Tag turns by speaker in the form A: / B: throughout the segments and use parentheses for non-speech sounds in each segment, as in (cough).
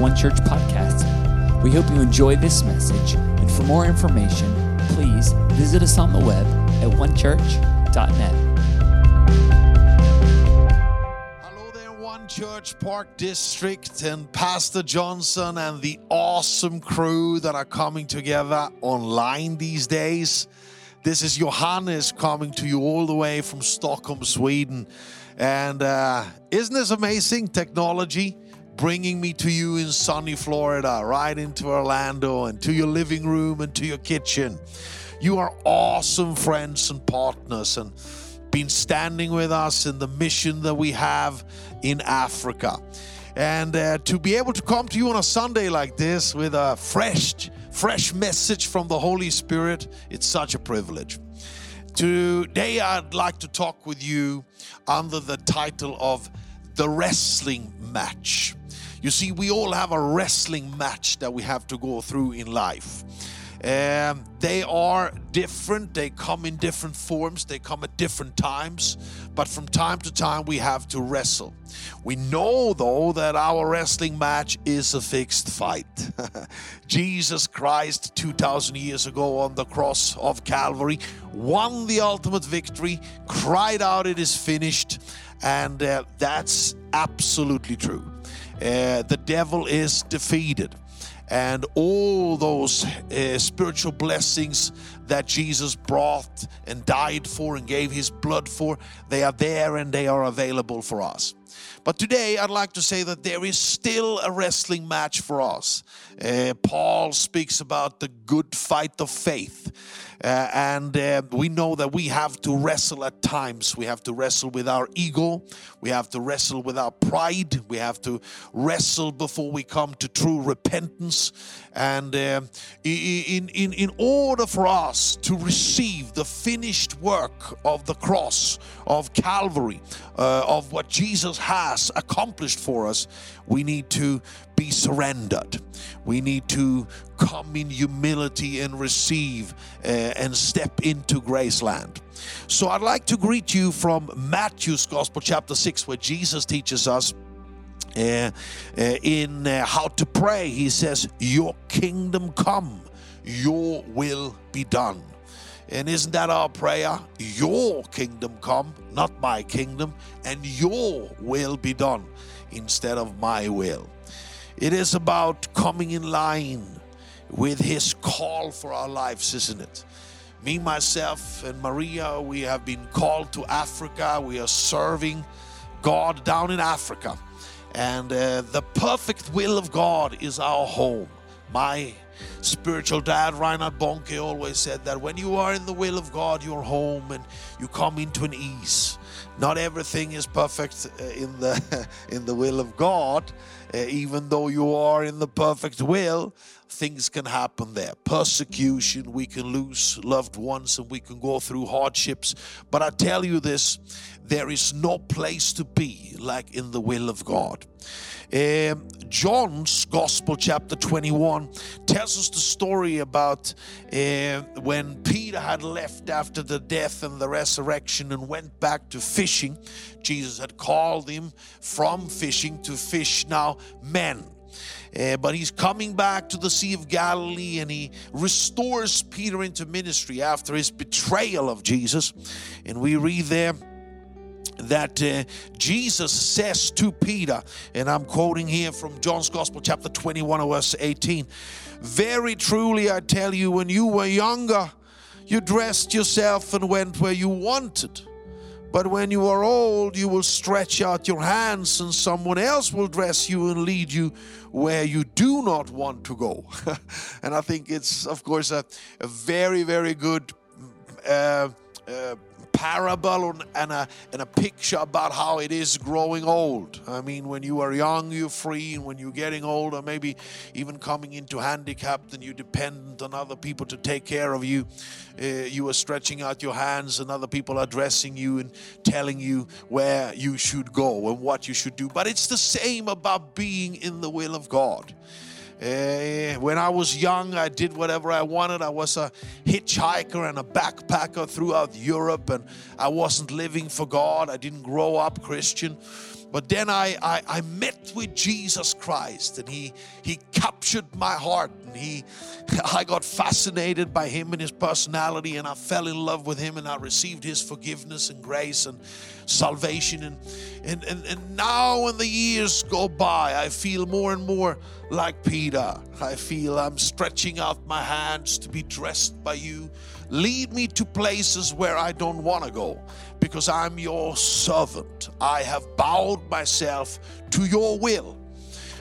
A: One Church podcast. We hope you enjoy this message, and for more information, please visit us on the web at onechurch.net.
B: Hello there, One Church Park District and Pastor Johnson and the awesome crew that are coming together online these days. This is Johannes coming to you all the way from Stockholm, Sweden. And uh, isn't this amazing technology? Bringing me to you in sunny Florida, right into Orlando, and to your living room and to your kitchen. You are awesome friends and partners, and been standing with us in the mission that we have in Africa. And uh, to be able to come to you on a Sunday like this with a fresh, fresh message from the Holy Spirit, it's such a privilege. Today, I'd like to talk with you under the title of The Wrestling Match. You see, we all have a wrestling match that we have to go through in life. Um, they are different, they come in different forms, they come at different times, but from time to time we have to wrestle. We know though that our wrestling match is a fixed fight. (laughs) Jesus Christ, 2,000 years ago on the cross of Calvary, won the ultimate victory, cried out, It is finished, and uh, that's absolutely true. Uh, the devil is defeated and all those uh, spiritual blessings that Jesus brought and died for and gave his blood for, they are there and they are available for us. But today, I'd like to say that there is still a wrestling match for us. Uh, Paul speaks about the good fight of faith. Uh, and uh, we know that we have to wrestle at times. We have to wrestle with our ego. We have to wrestle with our pride. We have to wrestle before we come to true repentance. And uh, in, in, in order for us to receive the finished work of the cross, of Calvary, uh, of what Jesus has accomplished for us, we need to be surrendered. We need to come in humility and receive uh, and step into Graceland. So I'd like to greet you from Matthew's Gospel, chapter 6, where Jesus teaches us. Uh, uh, in uh, how to pray, he says, Your kingdom come, your will be done. And isn't that our prayer? Your kingdom come, not my kingdom, and your will be done instead of my will. It is about coming in line with His call for our lives, isn't it? Me, myself, and Maria, we have been called to Africa. We are serving God down in Africa. And uh, the perfect will of God is our home. My spiritual dad, Reinhard Bonnke, always said that when you are in the will of God, you're home and you come into an ease. Not everything is perfect uh, in the (laughs) in the will of God, uh, even though you are in the perfect will. Things can happen there. Persecution, we can lose loved ones and we can go through hardships. But I tell you this there is no place to be like in the will of God. Um, John's Gospel, chapter 21, tells us the story about uh, when Peter had left after the death and the resurrection and went back to fishing. Jesus had called him from fishing to fish now men. Uh, but he's coming back to the Sea of Galilee and he restores Peter into ministry after his betrayal of Jesus. And we read there that uh, Jesus says to Peter, and I'm quoting here from John's Gospel, chapter 21, verse 18 Very truly I tell you, when you were younger, you dressed yourself and went where you wanted. But when you are old, you will stretch out your hands, and someone else will dress you and lead you where you do not want to go. (laughs) and I think it's, of course, a, a very, very good. Uh, uh, parable and a, and a picture about how it is growing old. I mean, when you are young, you're free, and when you're getting older, maybe even coming into handicapped and you're dependent on other people to take care of you, uh, you are stretching out your hands, and other people are dressing you and telling you where you should go and what you should do. But it's the same about being in the will of God. Uh, when I was young, I did whatever I wanted. I was a hitchhiker and a backpacker throughout Europe, and I wasn't living for God. I didn't grow up Christian. But then I, I, I, met with Jesus Christ and he, he captured my heart and he, (laughs) I got fascinated by him and his personality and I fell in love with him and I received his forgiveness and grace and salvation. And, and, and, and now when the years go by, I feel more and more like Peter. I feel I'm stretching out my hands to be dressed by you. Lead me to places where I don't want to go because I'm your servant. I have bowed myself to your will.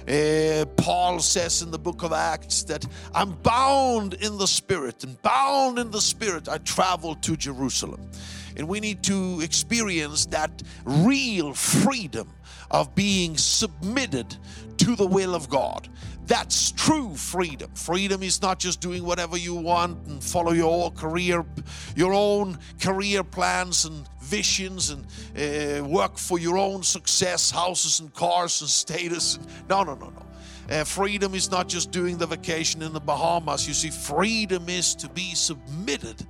B: Uh, Paul says in the book of Acts that I'm bound in the Spirit, and bound in the Spirit, I travel to Jerusalem. And we need to experience that real freedom of being submitted to the will of God. That's true freedom. Freedom is not just doing whatever you want and follow your career, your own career plans and visions and uh, work for your own success, houses and cars and status. No, no, no, no. Uh, freedom is not just doing the vacation in the Bahamas. You see, freedom is to be submitted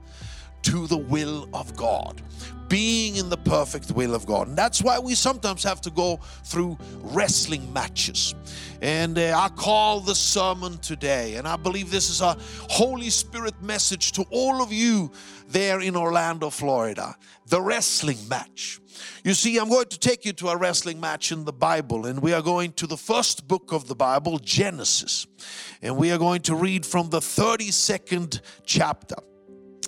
B: to the will of God, being in the perfect will of God. And that's why we sometimes have to go through wrestling matches. And uh, I call the sermon today, and I believe this is a Holy Spirit message to all of you there in Orlando, Florida the wrestling match. You see, I'm going to take you to a wrestling match in the Bible, and we are going to the first book of the Bible, Genesis. And we are going to read from the 32nd chapter.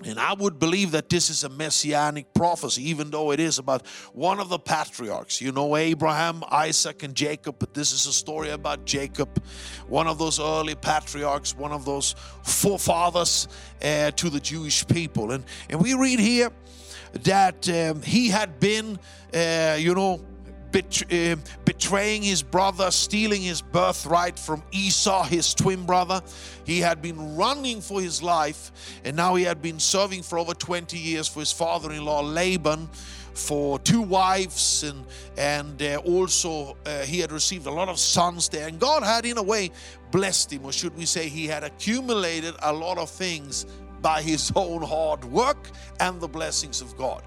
B: And I would believe that this is a messianic prophecy, even though it is about one of the patriarchs. You know, Abraham, Isaac, and Jacob, but this is a story about Jacob, one of those early patriarchs, one of those forefathers uh, to the Jewish people. And, and we read here that um, he had been, uh, you know, uh, betraying his brother, stealing his birthright from Esau, his twin brother. He had been running for his life, and now he had been serving for over 20 years for his father in law Laban for two wives and and uh, also uh, he had received a lot of sons there and God had in a way blessed him or should we say he had accumulated a lot of things by his own hard work and the blessings of God.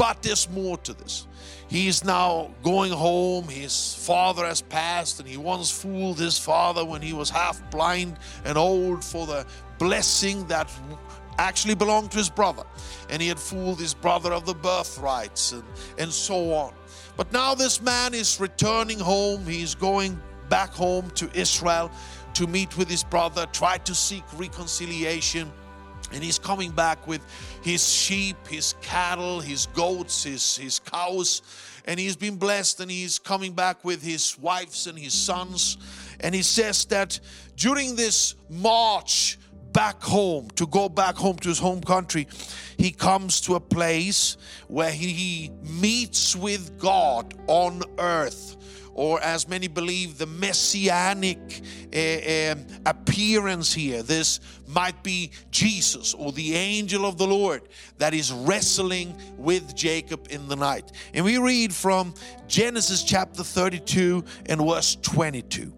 B: But there's more to this. He's now going home. His father has passed, and he once fooled his father when he was half blind and old for the blessing that actually belonged to his brother. And he had fooled his brother of the birthrights and, and so on. But now this man is returning home. He's going back home to Israel to meet with his brother, try to seek reconciliation. And he's coming back with his sheep, his cattle, his goats, his, his cows. And he's been blessed and he's coming back with his wives and his sons. And he says that during this march back home, to go back home to his home country, he comes to a place where he meets with God on earth or as many believe, the messianic uh, appearance here. This might be Jesus or the angel of the Lord that is wrestling with Jacob in the night. And we read from Genesis chapter 32 and verse 22.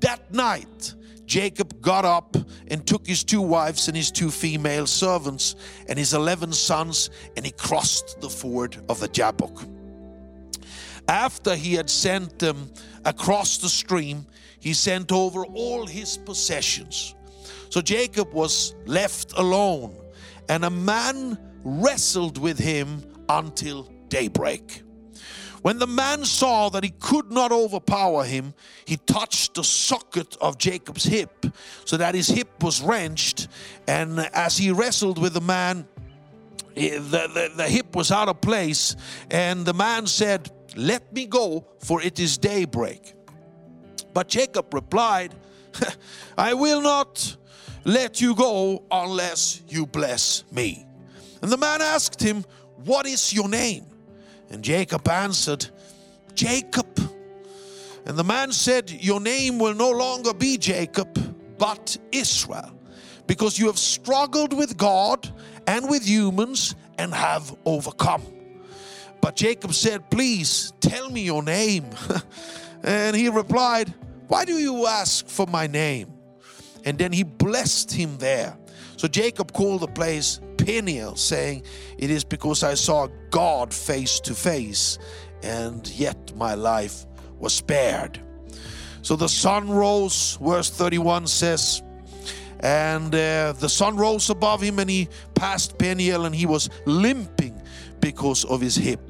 B: That night, Jacob got up and took his two wives and his two female servants and his 11 sons, and he crossed the ford of the Jabbok. After he had sent them across the stream, he sent over all his possessions. So Jacob was left alone, and a man wrestled with him until daybreak. When the man saw that he could not overpower him, he touched the socket of Jacob's hip, so that his hip was wrenched. And as he wrestled with the man, the, the, the hip was out of place. And the man said, let me go, for it is daybreak. But Jacob replied, (laughs) I will not let you go unless you bless me. And the man asked him, What is your name? And Jacob answered, Jacob. And the man said, Your name will no longer be Jacob, but Israel, because you have struggled with God and with humans and have overcome. But Jacob said, Please tell me your name. (laughs) and he replied, Why do you ask for my name? And then he blessed him there. So Jacob called the place Peniel, saying, It is because I saw God face to face, and yet my life was spared. So the sun rose, verse 31 says, and uh, the sun rose above him, and he passed Peniel, and he was limping because of his hip.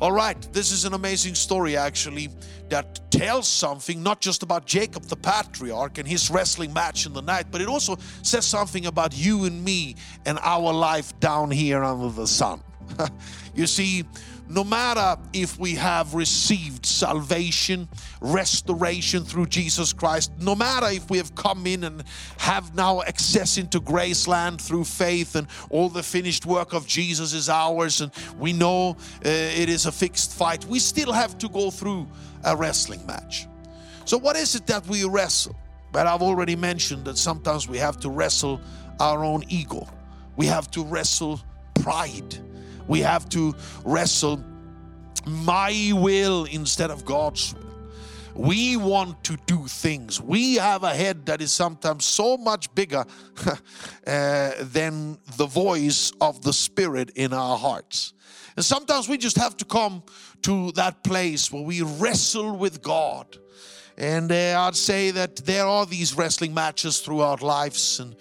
B: All right, this is an amazing story actually that tells something not just about Jacob the patriarch and his wrestling match in the night, but it also says something about you and me and our life down here under the sun. (laughs) you see, no matter if we have received salvation, restoration through Jesus Christ, no matter if we have come in and have now access into Graceland through faith and all the finished work of Jesus is ours, and we know uh, it is a fixed fight, we still have to go through a wrestling match. So, what is it that we wrestle? But I've already mentioned that sometimes we have to wrestle our own ego, we have to wrestle pride we have to wrestle my will instead of God's. We want to do things. We have a head that is sometimes so much bigger (laughs) uh, than the voice of the Spirit in our hearts. And sometimes we just have to come to that place where we wrestle with God. And uh, I'd say that there are these wrestling matches throughout lives and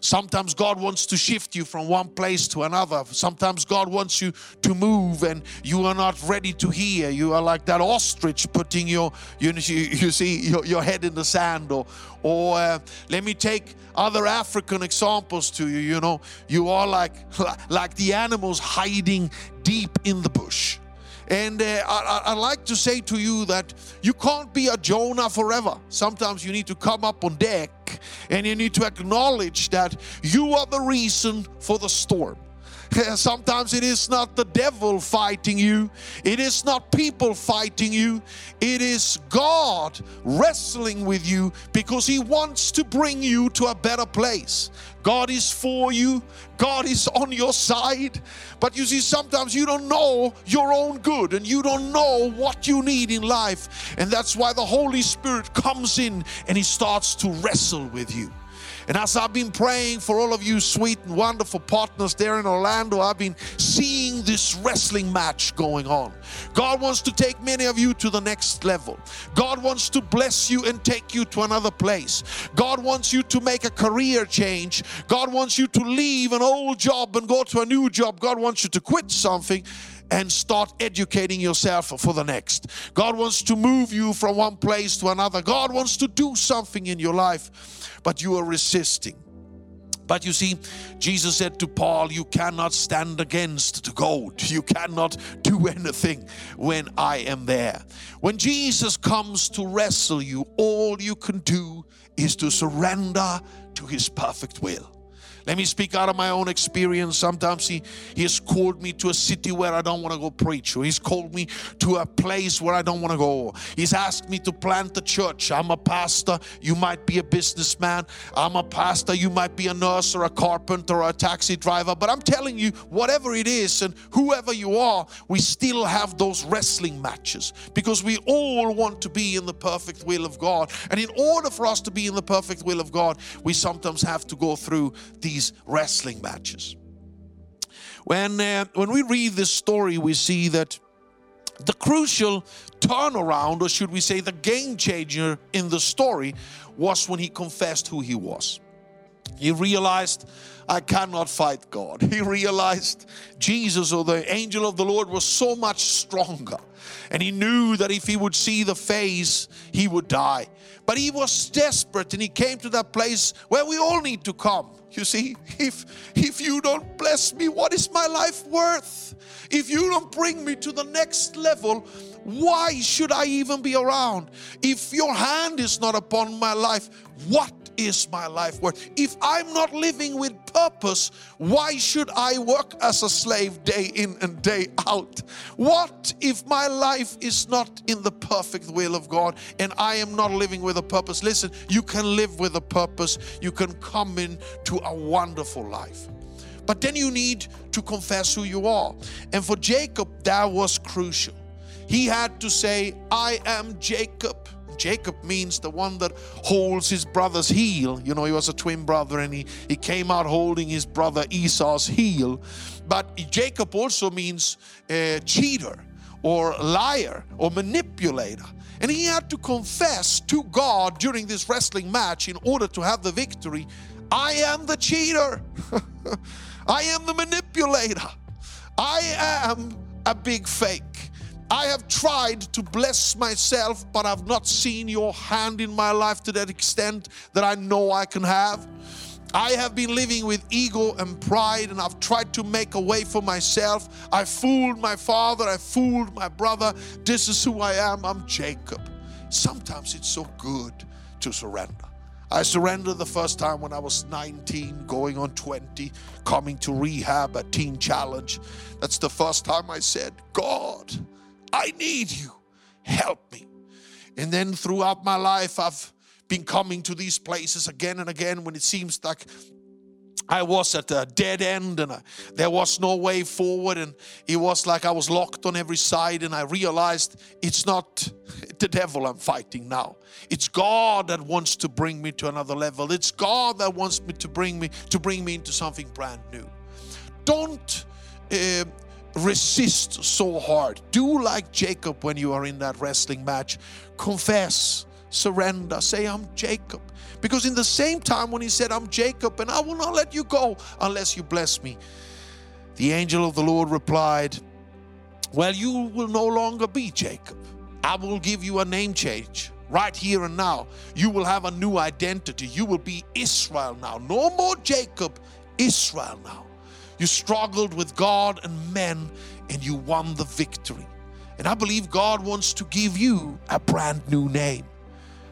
B: Sometimes God wants to shift you from one place to another. Sometimes God wants you to move and you are not ready to hear. You are like that ostrich putting your, you, (laughs) you see, your, your head in the sand. Or, or uh, let me take other African examples to you. You know, you are like, (laughs) like the animals hiding deep in the bush. And uh, I, I like to say to you that you can't be a Jonah forever. Sometimes you need to come up on deck and you need to acknowledge that you are the reason for the storm. (laughs) Sometimes it is not the devil fighting you, it is not people fighting you, it is God wrestling with you because He wants to bring you to a better place. God is for you, God is on your side. But you see, sometimes you don't know your own good and you don't know what you need in life. And that's why the Holy Spirit comes in and He starts to wrestle with you. And as I've been praying for all of you sweet and wonderful partners there in Orlando, I've been seeing this wrestling match going on. God wants to take many of you to the next level. God wants to bless you and take you to another place. God wants you to make a career change. God wants you to leave an old job and go to a new job. God wants you to quit something and start educating yourself for the next. God wants to move you from one place to another. God wants to do something in your life, but you are resisting. But you see, Jesus said to Paul, You cannot stand against the goat. You cannot do (laughs) anything when I am there. When Jesus comes to wrestle you, all you can do is to surrender to his perfect will. Let me speak out of my own experience. Sometimes he, he has called me to a city where I don't want to go preach, or He's called me to a place where I don't want to go. He's asked me to plant a church. I'm a pastor. You might be a businessman. I'm a pastor. You might be a nurse or a carpenter or a taxi driver. But I'm telling you, whatever it is and whoever you are, we still have those wrestling matches because we all want to be in the perfect will of God. And in order for us to be in the perfect will of God, we sometimes have to go through these these wrestling matches. When, uh, when we read this story, we see that the crucial turnaround, or should we say the game changer in the story, was when he confessed who he was. He realized, I cannot fight God. He realized Jesus or the angel of the Lord was so much stronger. And he knew that if he would see the face, he would die. But he was desperate and he came to that place where we all need to come. You see, if if you don't bless me, what is my life worth? If you don't bring me to the next level, why should I even be around? If your hand is not upon my life, what is my life worth? If I'm not living with purpose, why should I work as a slave day in and day out? What if my life is not in the perfect will of God and I am not living with a purpose? Listen, you can live with a purpose, you can come into a wonderful life. But then you need to confess who you are. And for Jacob, that was crucial. He had to say, I am Jacob Jacob means the one that holds his brother's heel. You know, he was a twin brother and he, he came out holding his brother Esau's heel. But Jacob also means uh, cheater or liar or manipulator. And he had to confess to God during this wrestling match in order to have the victory I am the cheater, (laughs) I am the manipulator, I am a big fake. I have tried to bless myself, but I've not seen your hand in my life to that extent that I know I can have. I have been living with ego and pride, and I've tried to make a way for myself. I fooled my father, I fooled my brother. This is who I am. I'm Jacob. Sometimes it's so good to surrender. I surrendered the first time when I was 19, going on 20, coming to rehab at Teen Challenge. That's the first time I said, God, I need you. Help me. And then throughout my life, I've been coming to these places again and again when it seems like I was at a dead end and there was no way forward, and it was like I was locked on every side. And I realized it's not (laughs) the devil I'm fighting now, it's God that wants to bring me to another level. It's God that wants me to bring me to bring me into something brand new. Don't uh, resist so hard. Do like Jacob when you are in that wrestling match. Confess, surrender, say, I'm Jacob. Because in the same time when he said, I'm Jacob and I will not let you go unless you bless me, the angel of the Lord replied, Well, you will no longer be Jacob. I will give you a name change right here and now. You will have a new identity. You will be Israel now. No more Jacob, Israel now. You struggled with God and men and you won the victory. And I believe God wants to give you a brand new name.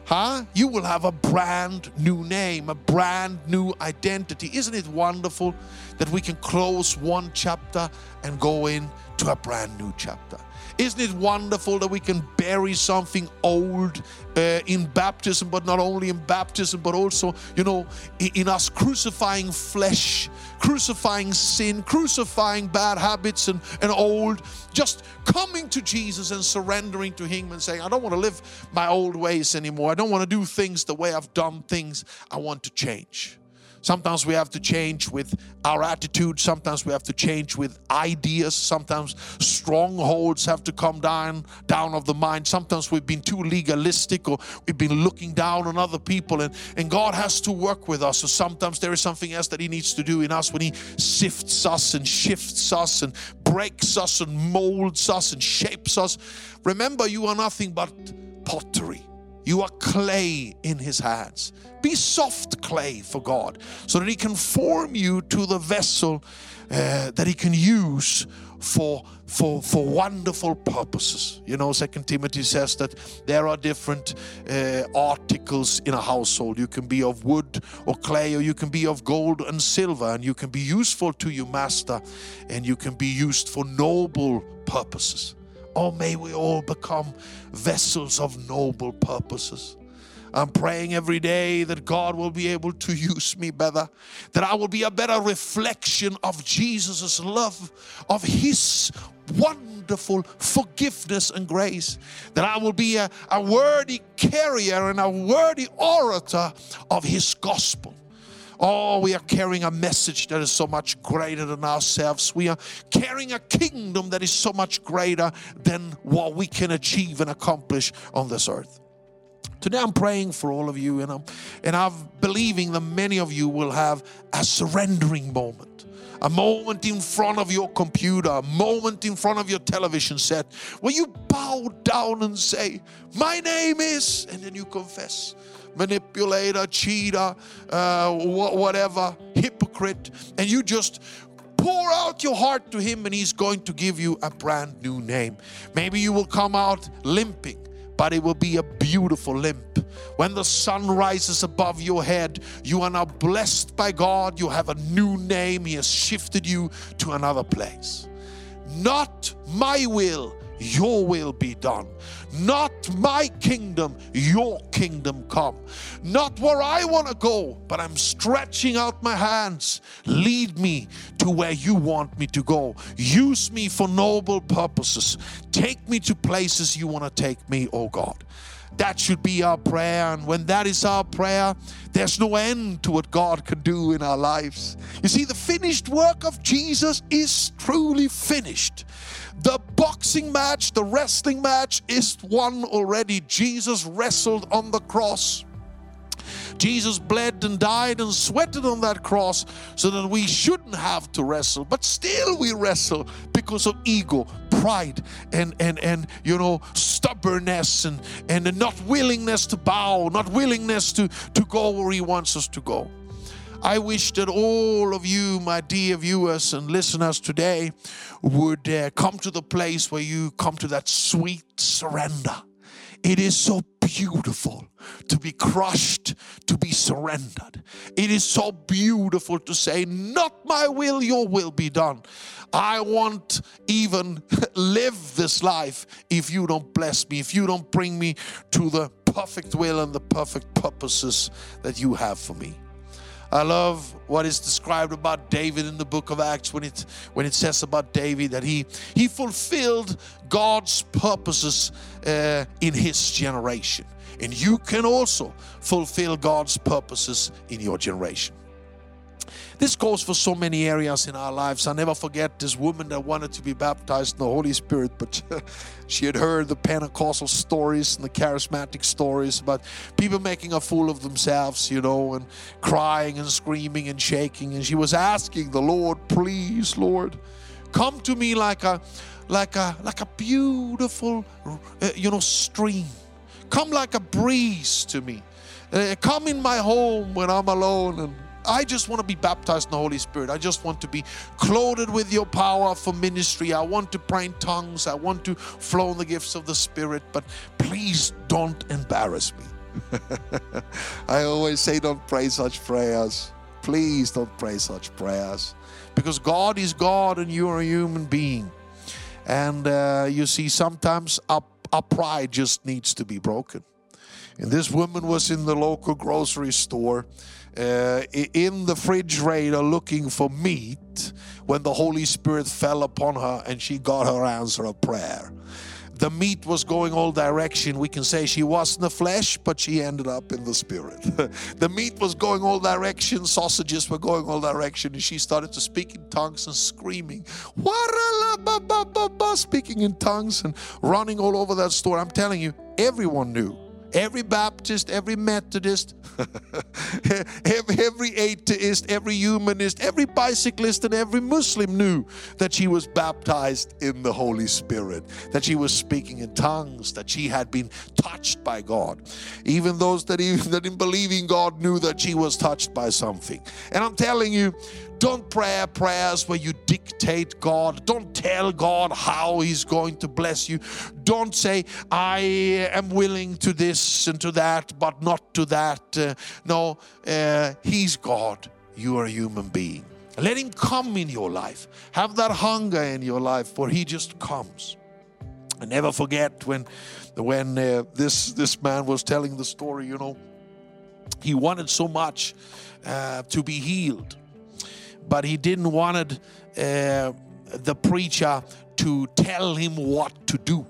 B: Huh? You will have a brand new name, a brand new identity. Isn't it wonderful that we can close one chapter and go into a brand new chapter? Isn't it wonderful that we can bury something old uh, in baptism, but not only in baptism, but also, you know, in, in us crucifying flesh, crucifying sin, crucifying bad habits and, and old, just coming to Jesus and surrendering to Him and saying, I don't want to live my old ways anymore. I don't want to do things the way I've done things. I want to change. Sometimes we have to change with our attitude. Sometimes we have to change with ideas. Sometimes strongholds have to come down, down of the mind. Sometimes we've been too legalistic or we've been looking down on other people and, and God has to work with us. So sometimes there is something else that He needs to do in us when He sifts us and shifts us and breaks us and molds us and shapes us. Remember, you are nothing but pottery. You are clay in His hands. Be soft clay for God so that He can form you to the vessel uh, that He can use for for for wonderful purposes. You know second timothy says that there are different uh, articles in a household. You can be of wood or clay or you can be of gold and silver and you can be useful to your master and you can be used for noble purposes Oh, may we all become vessels of noble purposes. I'm praying every day that God will be able to use me better, that I will be a better reflection of Jesus' love, of His wonderful forgiveness and grace, that I will be a, a worthy carrier and a worthy orator of His gospel. Oh, we are carrying a message that is so much greater than ourselves. We are carrying a kingdom that is so much greater than what we can achieve and accomplish on this earth. Today I'm praying for all of you, and I'm, and I'm believing that many of you will have a surrendering moment a moment in front of your computer, a moment in front of your television set where you bow down and say, My name is, and then you confess manipulator, cheater, uh, whatever, hypocrite, and you just pour out your heart to Him, and He's going to give you a brand new name. Maybe you will come out limping. But it will be a beautiful limp. When the sun rises above your head, you are now blessed by God. You have a new name. He has shifted you to another place. Not my will, your will be done. Not my kingdom, your kingdom come. Not where I want to go, but I'm stretching out my hands. Lead me to where you want me to go. Use me for noble purposes. Take me to places you want to take me, oh God. that should be our prayer. And when that is our prayer, there's no end to what God can do in our lives. You see, the finished work of Jesus is truly finished. The boxing match, the wrestling match is won already. Jesus wrestled on the cross. Jesus bled and died and sweated on that cross so that we shouldn't have to wrestle. But still we wrestle because of ego, pride, and and and you know stubbornness and and not willingness to bow, not willingness to to go where He wants us to go. I wish that all of you, my dear viewers and listeners today, would uh, come to the place where you come to that sweet surrender. It is so beautiful to be crushed, to be surrendered. It is so beautiful to say, Not my will, your will be done. I won't even (laughs) live this life if you don't bless me, if you don't bring me to the perfect will and the perfect purposes that you have for me. I love what is described about David in the book of Acts when it when it says about David that he he fulfilled God's purposes uh, in his generation, and you can also fulfill God's purposes in your generation. This goes for so many areas in our lives. I never forget this woman that wanted to be baptized in the Holy Spirit, but (laughs) she had heard the Pentecostal stories and the charismatic stories about people making a fool of themselves, you know, and crying and screaming and shaking. And she was asking the Lord, please, Lord, come to me like a like a like a beautiful uh, you know stream come like a breeze to me uh, come in my home when i'm alone and I just want to be baptized in the Holy Spirit. I just want to be clothed with your power for ministry. I want to pray in tongues. I want to flow in the gifts of the Spirit. But please don't embarrass me. (laughs) I always say, don't pray such prayers. Please don't pray such prayers. Because God is God and you're a human being. And uh, you see, sometimes our, our pride just needs to be broken. And this woman was in the local grocery store uh, in the refrigerator looking for meat when the Holy Spirit fell upon her and she got her answer of prayer. The meat was going all direction. We can say she was in the flesh, but she ended up in the spirit. (laughs) the meat was going all direction. Sausages were going all direction, and she started to speak in tongues and screaming, speaking in tongues and running all over that store. I'm telling you, everyone knew Every Baptist, every Methodist, (laughs) every atheist, every humanist, every bicyclist, and every Muslim knew that she was baptized in the Holy Spirit, that she was speaking in tongues, that she had been touched by God. Even those that, even, (laughs) that didn't believe in God knew that she was touched by something. And I'm telling you, don't pray prayers where you dictate God. Don't tell God how He's going to bless you. Don't say, I am willing to this and to that, but not to that. Uh, no, uh, He's God. You are a human being. Let Him come in your life. Have that hunger in your life, for He just comes. I never forget when, when uh, this this man was telling the story. You know, he wanted so much uh, to be healed but he didn't want uh, the preacher to tell him what to do.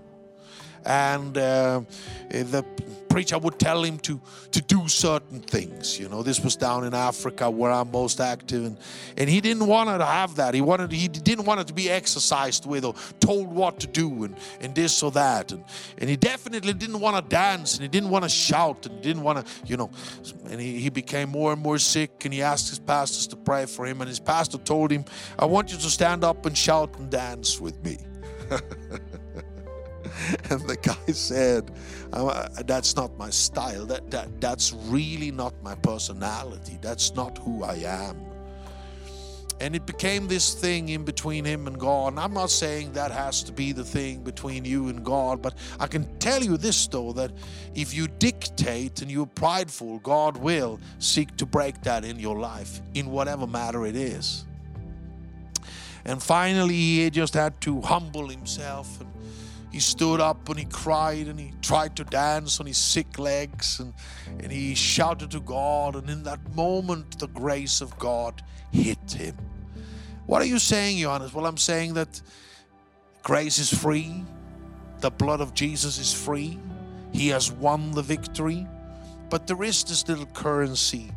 B: And uh, the preacher would tell him to to do certain things. You know, this was down in Africa where I'm most active, and and he didn't want to have that. He wanted he didn't want it to be exercised with or told what to do and and this or that, and and he definitely didn't want to dance and he didn't want to shout and didn't want to you know, and he, he became more and more sick and he asked his pastors to pray for him and his pastor told him, I want you to stand up and shout and dance with me. (laughs) (laughs) and the guy said, "That's not my style. That, that that's really not my personality. That's not who I am." And it became this thing in between him and God. And I'm not saying that has to be the thing between you and God, but I can tell you this though that if you dictate and you're prideful, God will seek to break that in your life, in whatever matter it is. And finally, he just had to humble himself and he stood up and he cried and he tried to dance on his sick legs and, and he shouted to God. And in that moment, the grace of God hit him. What are you saying, Johannes? Well, I'm saying that grace is free, the blood of Jesus is free, He has won the victory. But there is this little currency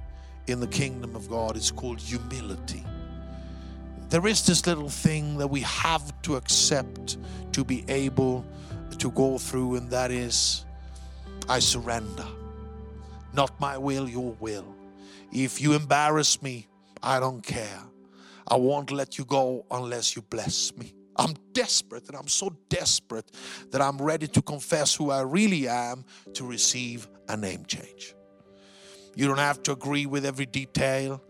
B: in the kingdom of God. It's called humility. There is this little thing that we have to accept to be able to go through, and that is I surrender. Not my will, your will. If you embarrass me, I don't care. I won't let you go unless you bless me. I'm desperate and I'm so desperate that I'm ready to confess who I really am to receive a name change. You don't have to agree with every detail.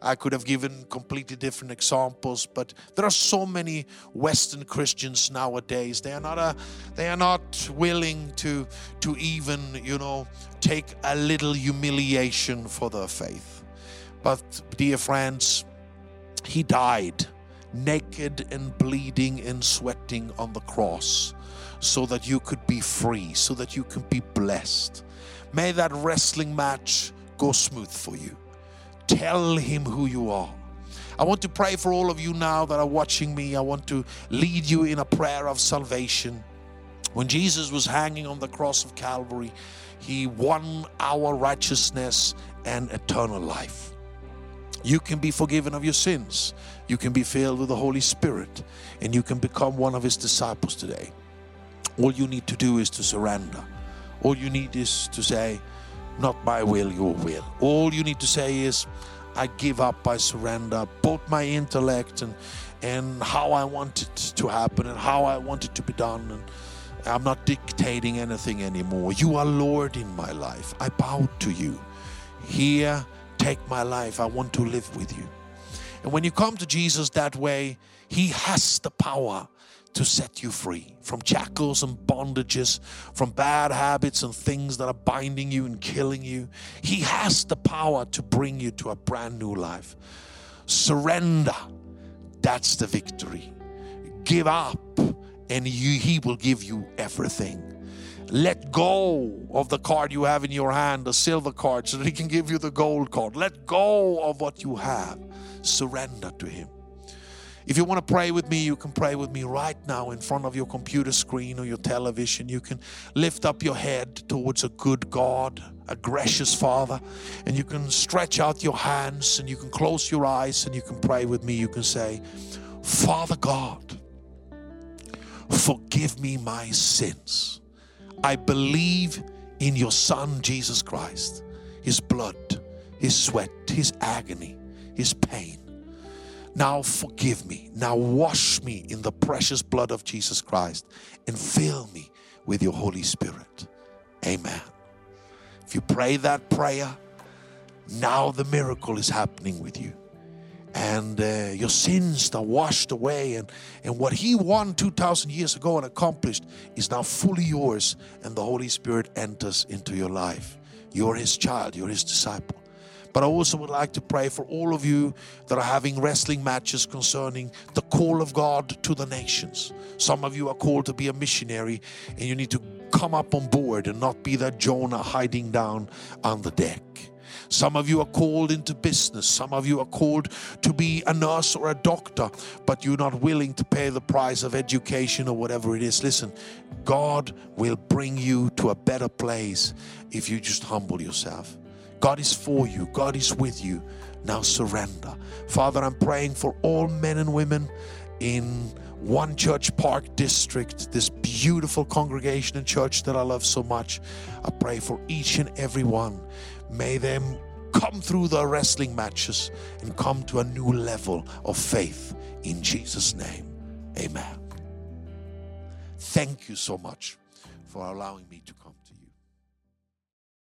B: I could have given completely different examples, but there are so many Western Christians nowadays. They are not a, they are not willing to to even you know take a little humiliation for their faith. But dear friends, he died naked and bleeding and sweating on the cross so that you could be free, so that you can be blessed. May that wrestling match go smooth for you. Tell him who you are. I want to pray for all of you now that are watching me. I want to lead you in a prayer of salvation. When Jesus was hanging on the cross of Calvary, he won our righteousness and eternal life. You can be forgiven of your sins. You can be filled with the Holy Spirit and you can become one of his disciples today. All you need to do is to surrender. All you need is to say, Not my will, your will. All you need to say is, I give up, I surrender both my intellect and, and how I want it to happen and how I want it to be done. And I'm not dictating anything anymore. You are Lord in my life. I bow to you. Here, take my life. I want to live with you. And when you come to Jesus that way, He has the power to set you free from shackles and bondages, from bad habits and things that are binding you and killing you. He has the power to bring you to a brand new life. Surrender, that's the victory. Give up, and you, He will give you everything. Let go of the card you have in your hand, the silver card, so that He can give you the gold card. Let go of what you have. Surrender to Him. If you want to pray with me, you can pray with me right now in front of your computer screen or your television. You can lift up your head towards a good God, a gracious Father, and you can stretch out your hands and you can close your eyes and you can pray with me. You can say, Father God, forgive me my sins. I believe in your Son, Jesus Christ, his blood, his sweat, his agony, his pain. Now forgive me. Now wash me in the precious blood of Jesus Christ and fill me with your Holy Spirit. Amen. If you pray that prayer, now the miracle is happening with you. And uh, your sins are washed away, and, and what He won 2,000 years ago and accomplished is now fully yours, and the Holy Spirit enters into your life. You're His child, you're His disciple. But I also would like to pray for all of you that are having wrestling matches concerning the call of God to the nations. Some of you are called to be a missionary and you need to come up on board and not be that Jonah hiding down on the deck. Some of you are called into business. Some of you are called to be a nurse or a doctor, but you're not willing to pay the price of education or whatever it is. Listen, God will bring you to a better place if you just humble yourself. God is for you, God is with you. Now surrender. Father, I'm praying for all men and women in One Church Park District, this beautiful congregation and church that I love so much. I pray for each and every one. May them come through the wrestling matches and come to a new level of faith in Jesus' name. Amen. Thank you so much for allowing me to come